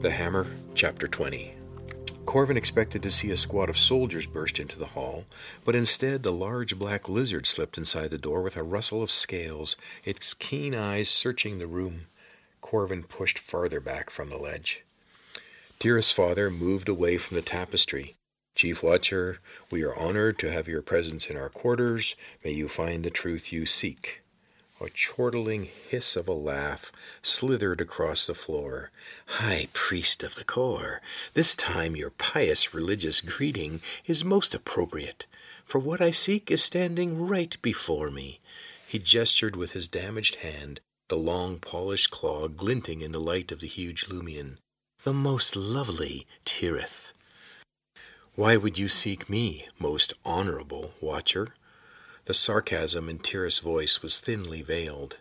The Hammer, Chapter 20. Corvin expected to see a squad of soldiers burst into the hall, but instead the large black lizard slipped inside the door with a rustle of scales, its keen eyes searching the room. Corvin pushed farther back from the ledge. Tyreth's father moved away from the tapestry. Chief Watcher, we are honored to have your presence in our quarters. May you find the truth you seek. A chortling hiss of a laugh slithered across the floor. High Priest of the Cor, this time your pious religious greeting is most appropriate, for what I seek is standing right before me. He gestured with his damaged hand, the long polished claw glinting in the light of the huge Lumion. The most lovely Tyreth. Why would you seek me, most honorable Watcher? The sarcasm in Tyreth's voice was thinly veiled.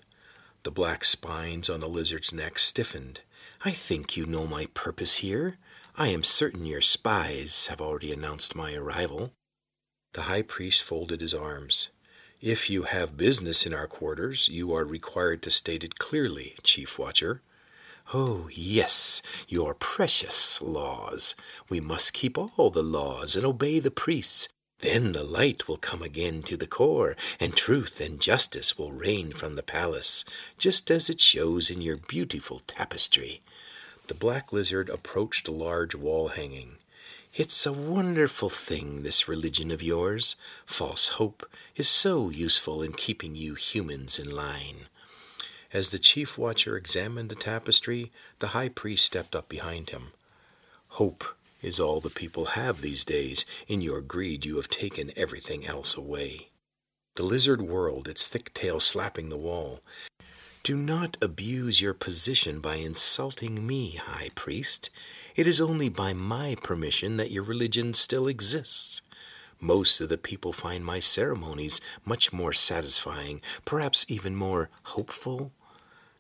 The black spines on the lizard's neck stiffened. I think you know my purpose here. I am certain your spies have already announced my arrival. The high priest folded his arms. If you have business in our quarters, you are required to state it clearly, Chief Watcher. Oh, yes, your precious laws. We must keep all the laws and obey the priests. Then the light will come again to the core, and truth and justice will reign from the palace, just as it shows in your beautiful tapestry. The black lizard approached a large wall hanging. It's a wonderful thing, this religion of yours. False hope is so useful in keeping you humans in line. As the chief watcher examined the tapestry, the high priest stepped up behind him. Hope is all the people have these days. In your greed, you have taken everything else away. The lizard whirled, its thick tail slapping the wall. Do not abuse your position by insulting me, High Priest. It is only by my permission that your religion still exists. Most of the people find my ceremonies much more satisfying, perhaps even more hopeful.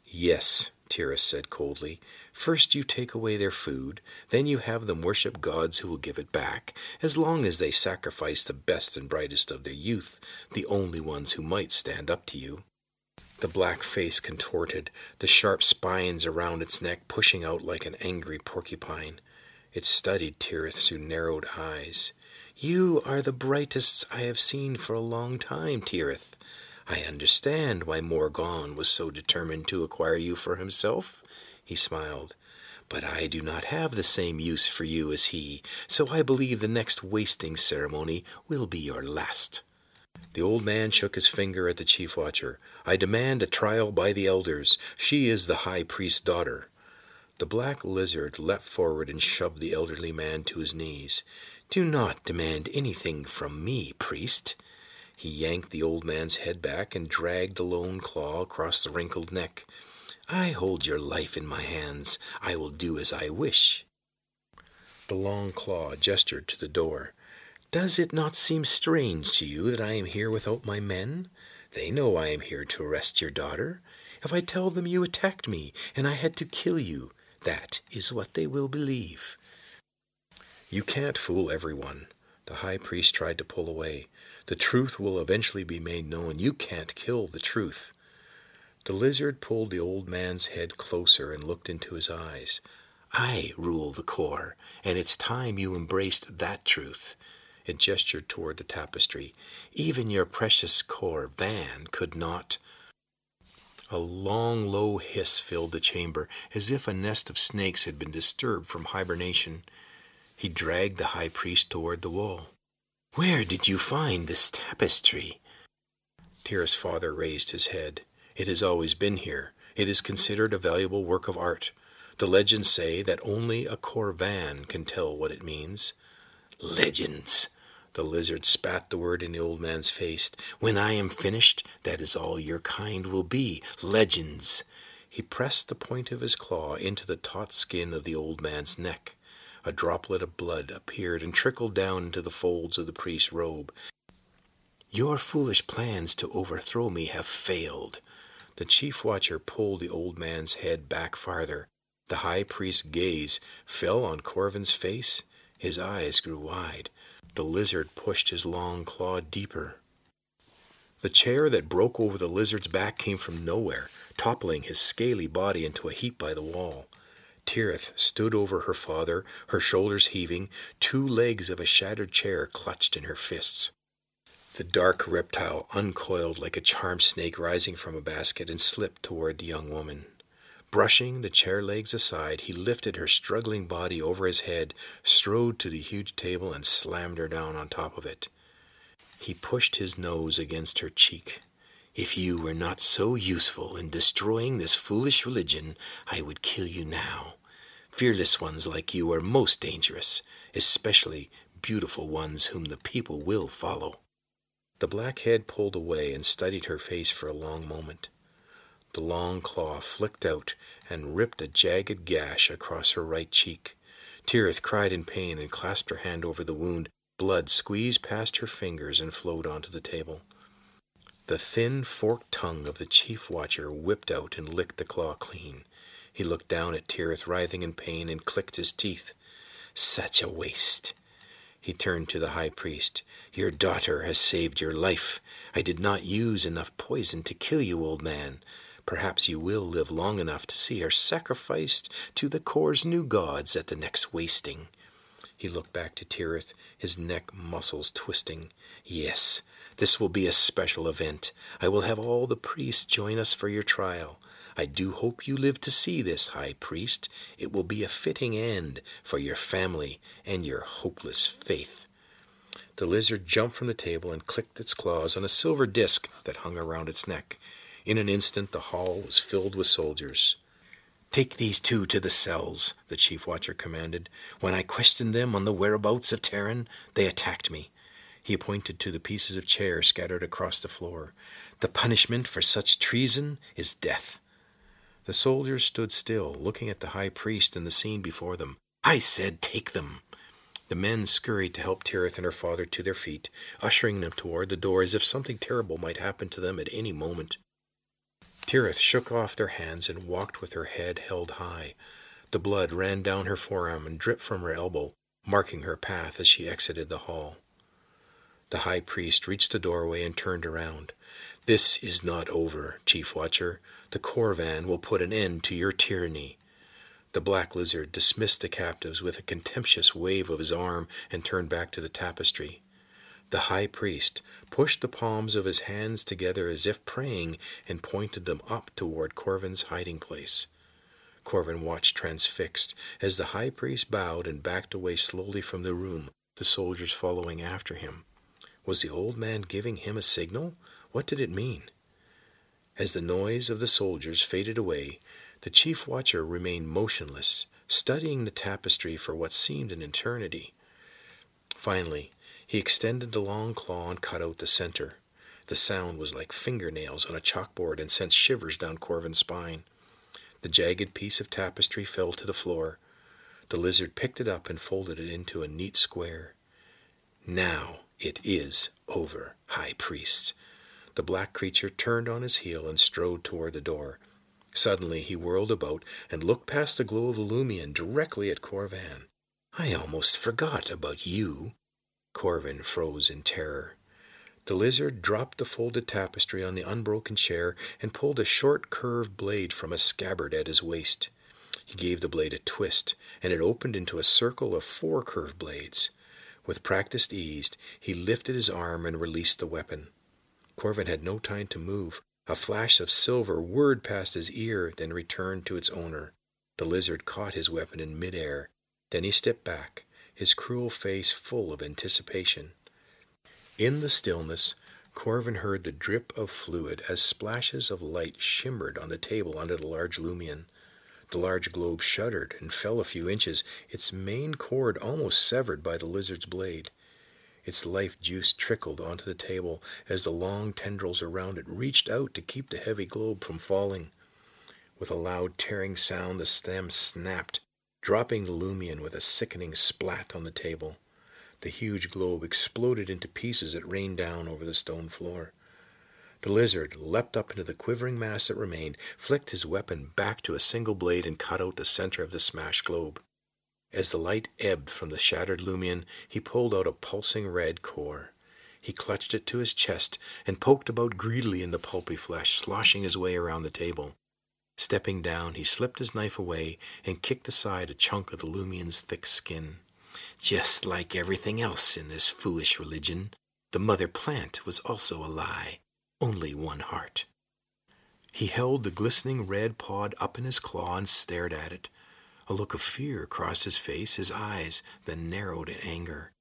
Yes, Tyreth said coldly. First you take away their food, then you have them worship gods who will give it back, as long as they sacrifice the best and brightest of their youth, the only ones who might stand up to you. The black face contorted, the sharp spines around its neck pushing out like an angry porcupine. It studied Tyreth through narrowed eyes. You are the brightest I have seen for a long time, Tirith. I understand why Morgon was so determined to acquire you for himself. He smiled. But I do not have the same use for you as he, so I believe the next wasting ceremony will be your last. The old man shook his finger at the chief watcher. I demand a trial by the elders. She is the high priest's daughter. The black lizard leapt forward and shoved the elderly man to his knees. Do not demand anything from me, priest. He yanked the old man's head back and dragged the lone claw across the wrinkled neck. I hold your life in my hands. I will do as I wish. The long claw gestured to the door. Does it not seem strange to you that I am here without my men? They know I am here to arrest your daughter. If I tell them you attacked me and I had to kill you, that is what they will believe. You can't fool everyone. The high priest tried to pull away. The truth will eventually be made known. You can't kill the truth. The lizard pulled the old man's head closer and looked into his eyes. I rule the core, and it's time you embraced that truth. It gestured toward the tapestry. Even your precious Corvan, could not. A long, low hiss filled the chamber, as if a nest of snakes had been disturbed from hibernation. He dragged the high priest toward the wall. Where did you find this tapestry? Tirith's father raised his head. It has always been here. It is considered a valuable work of art. The legends say that only a Corvan can tell what it means. Legends! The lizard spat the word in the old man's face. When I am finished, that is all your kind will be. Legends! He pressed the point of his claw into the taut skin of the old man's neck. A droplet of blood appeared and trickled down into the folds of the priest's robe. Your foolish plans to overthrow me have failed. The chief watcher pulled the old man's head back farther. The high priest's gaze fell on Corvin's face. His eyes grew wide. The lizard pushed his long claw deeper. The chair that broke over the lizard's back came from nowhere, toppling his scaly body into a heap by the wall. Tyreth stood over her father, her shoulders heaving, two legs of a shattered chair clutched in her fists. The dark reptile uncoiled like a charmed snake rising from a basket and slipped toward the young woman. Brushing the chair legs aside, he lifted her struggling body over his head, strode to the huge table, and slammed her down on top of it. He pushed his nose against her cheek. If you were not so useful in destroying this foolish religion, I would kill you now. Fearless ones like you are most dangerous, especially beautiful ones whom the people will follow. The black head pulled away and studied her face for a long moment. The long claw flicked out and ripped a jagged gash across her right cheek. Tyreth cried in pain and clasped her hand over the wound. Blood squeezed past her fingers and flowed onto the table. The thin, forked tongue of the chief watcher whipped out and licked the claw clean. He looked down at Tyreth, writhing in pain, and clicked his teeth. Such a waste! He turned to the high priest. Your daughter has saved your life. I did not use enough poison to kill you, old man. Perhaps you will live long enough to see her sacrificed to the Cor's new gods at the next wasting. He looked back to Tyreth, his neck muscles twisting. Yes, this will be a special event. I will have all the priests join us for your trial. I do hope you live to see this, High Priest. It will be a fitting end for your family and your hopeless faith. The lizard jumped from the table and clicked its claws on a silver disk that hung around its neck. In an instant, the hall was filled with soldiers. Take these two to the cells, the chief watcher commanded. When I questioned them on the whereabouts of Terran, they attacked me. He pointed to the pieces of chair scattered across the floor. The punishment for such treason is death. The soldiers stood still, looking at the high priest and the scene before them. I said, take them. The men scurried to help Tyreth and her father to their feet, ushering them toward the door as if something terrible might happen to them at any moment. Tyreth shook off their hands and walked with her head held high. The blood ran down her forearm and dripped from her elbow, marking her path as she exited the hall. The high priest reached the doorway and turned around. This is not over, Chief Watcher. The Corvan will put an end to your tyranny. The black lizard dismissed the captives with a contemptuous wave of his arm and turned back to the tapestry. The high priest pushed the palms of his hands together as if praying and pointed them up toward Corvin's hiding place. Corvin watched transfixed as the high priest bowed and backed away slowly from the room, the soldiers following after him. Was the old man giving him a signal? What did it mean? As the noise of the soldiers faded away, the chief watcher remained motionless, studying the tapestry for what seemed an eternity. Finally, he extended the long claw and cut out the center. The sound was like fingernails on a chalkboard and sent shivers down Corvin's spine. The jagged piece of tapestry fell to the floor. The lizard picked it up and folded it into a neat square. Now it is over, High Priest, the black creature turned on his heel and strode toward the door. Suddenly he whirled about and looked past the glow of Illumian directly at Corvin. I almost forgot about you. Corvin froze in terror. The lizard dropped the folded tapestry on the unbroken chair and pulled a short curved blade from a scabbard at his waist. He gave the blade a twist, and it opened into a circle of four curved blades. With practiced ease, he lifted his arm and released the weapon. Corvin had no time to move. A flash of silver whirred past his ear, then returned to its owner. The lizard caught his weapon in midair. Then he stepped back, his cruel face full of anticipation. In the stillness, Corvin heard the drip of fluid as splashes of light shimmered on the table under the large lumion. The large globe shuddered and fell a few inches, its main cord almost severed by the lizard's blade. Its life juice trickled onto the table as the long tendrils around it reached out to keep the heavy globe from falling. With a loud tearing sound, the stem snapped, dropping the Lumion with a sickening splat on the table. The huge globe exploded into pieces that rained down over the stone floor. The lizard leapt up into the quivering mass that remained, flicked his weapon back to a single blade, and cut out the center of the smashed globe. As the light ebbed from the shattered Lumion, he pulled out a pulsing red core. He clutched it to his chest and poked about greedily in the pulpy flesh, sloshing his way around the table. Stepping down, he slipped his knife away and kicked aside a chunk of the Lumian's thick skin. Just like everything else in this foolish religion, the mother plant was also a lie, only one heart. He held the glistening red pod up in his claw and stared at it. A look of fear crossed his face, his eyes then narrowed in anger.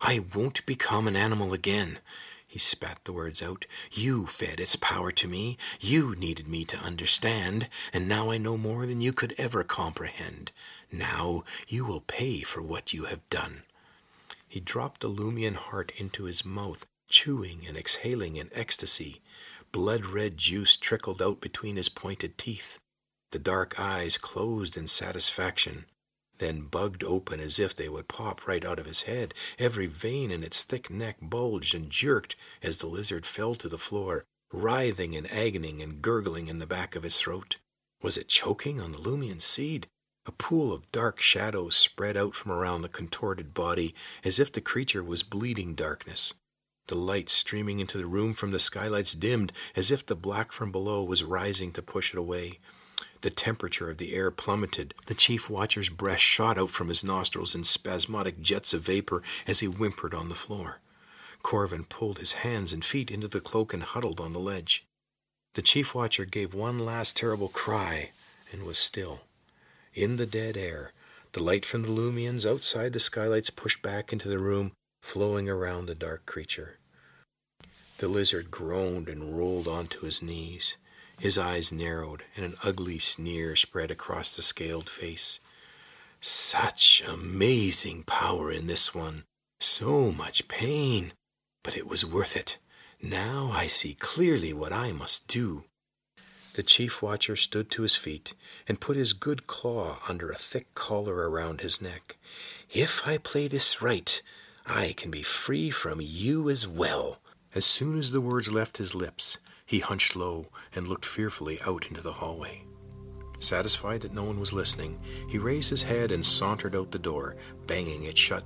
I won't become an animal again. He spat the words out. You fed its power to me. You needed me to understand, and now I know more than you could ever comprehend. Now you will pay for what you have done. He dropped the Lumian heart into his mouth, chewing and exhaling in ecstasy. Blood red juice trickled out between his pointed teeth. The dark eyes closed in satisfaction then bugged open as if they would pop right out of his head. Every vein in its thick neck bulged and jerked as the lizard fell to the floor, writhing and agonying and gurgling in the back of his throat. Was it choking on the Lumian seed? A pool of dark shadows spread out from around the contorted body as if the creature was bleeding darkness. The light streaming into the room from the skylights dimmed as if the black from below was rising to push it away. The temperature of the air plummeted. The chief watcher's breath shot out from his nostrils in spasmodic jets of vapor as he whimpered on the floor. Corvin pulled his hands and feet into the cloak and huddled on the ledge. The chief watcher gave one last terrible cry and was still. In the dead air, the light from the Lumians outside the skylights pushed back into the room, flowing around the dark creature. The lizard groaned and rolled onto his knees. His eyes narrowed, and an ugly sneer spread across the scaled face. Such amazing power in this one, so much pain, but it was worth it. Now I see clearly what I must do. The chief watcher stood to his feet and put his good claw under a thick collar around his neck. If I play this right, I can be free from you as well. As soon as the words left his lips, he hunched low and looked fearfully out into the hallway. Satisfied that no one was listening, he raised his head and sauntered out the door, banging it shut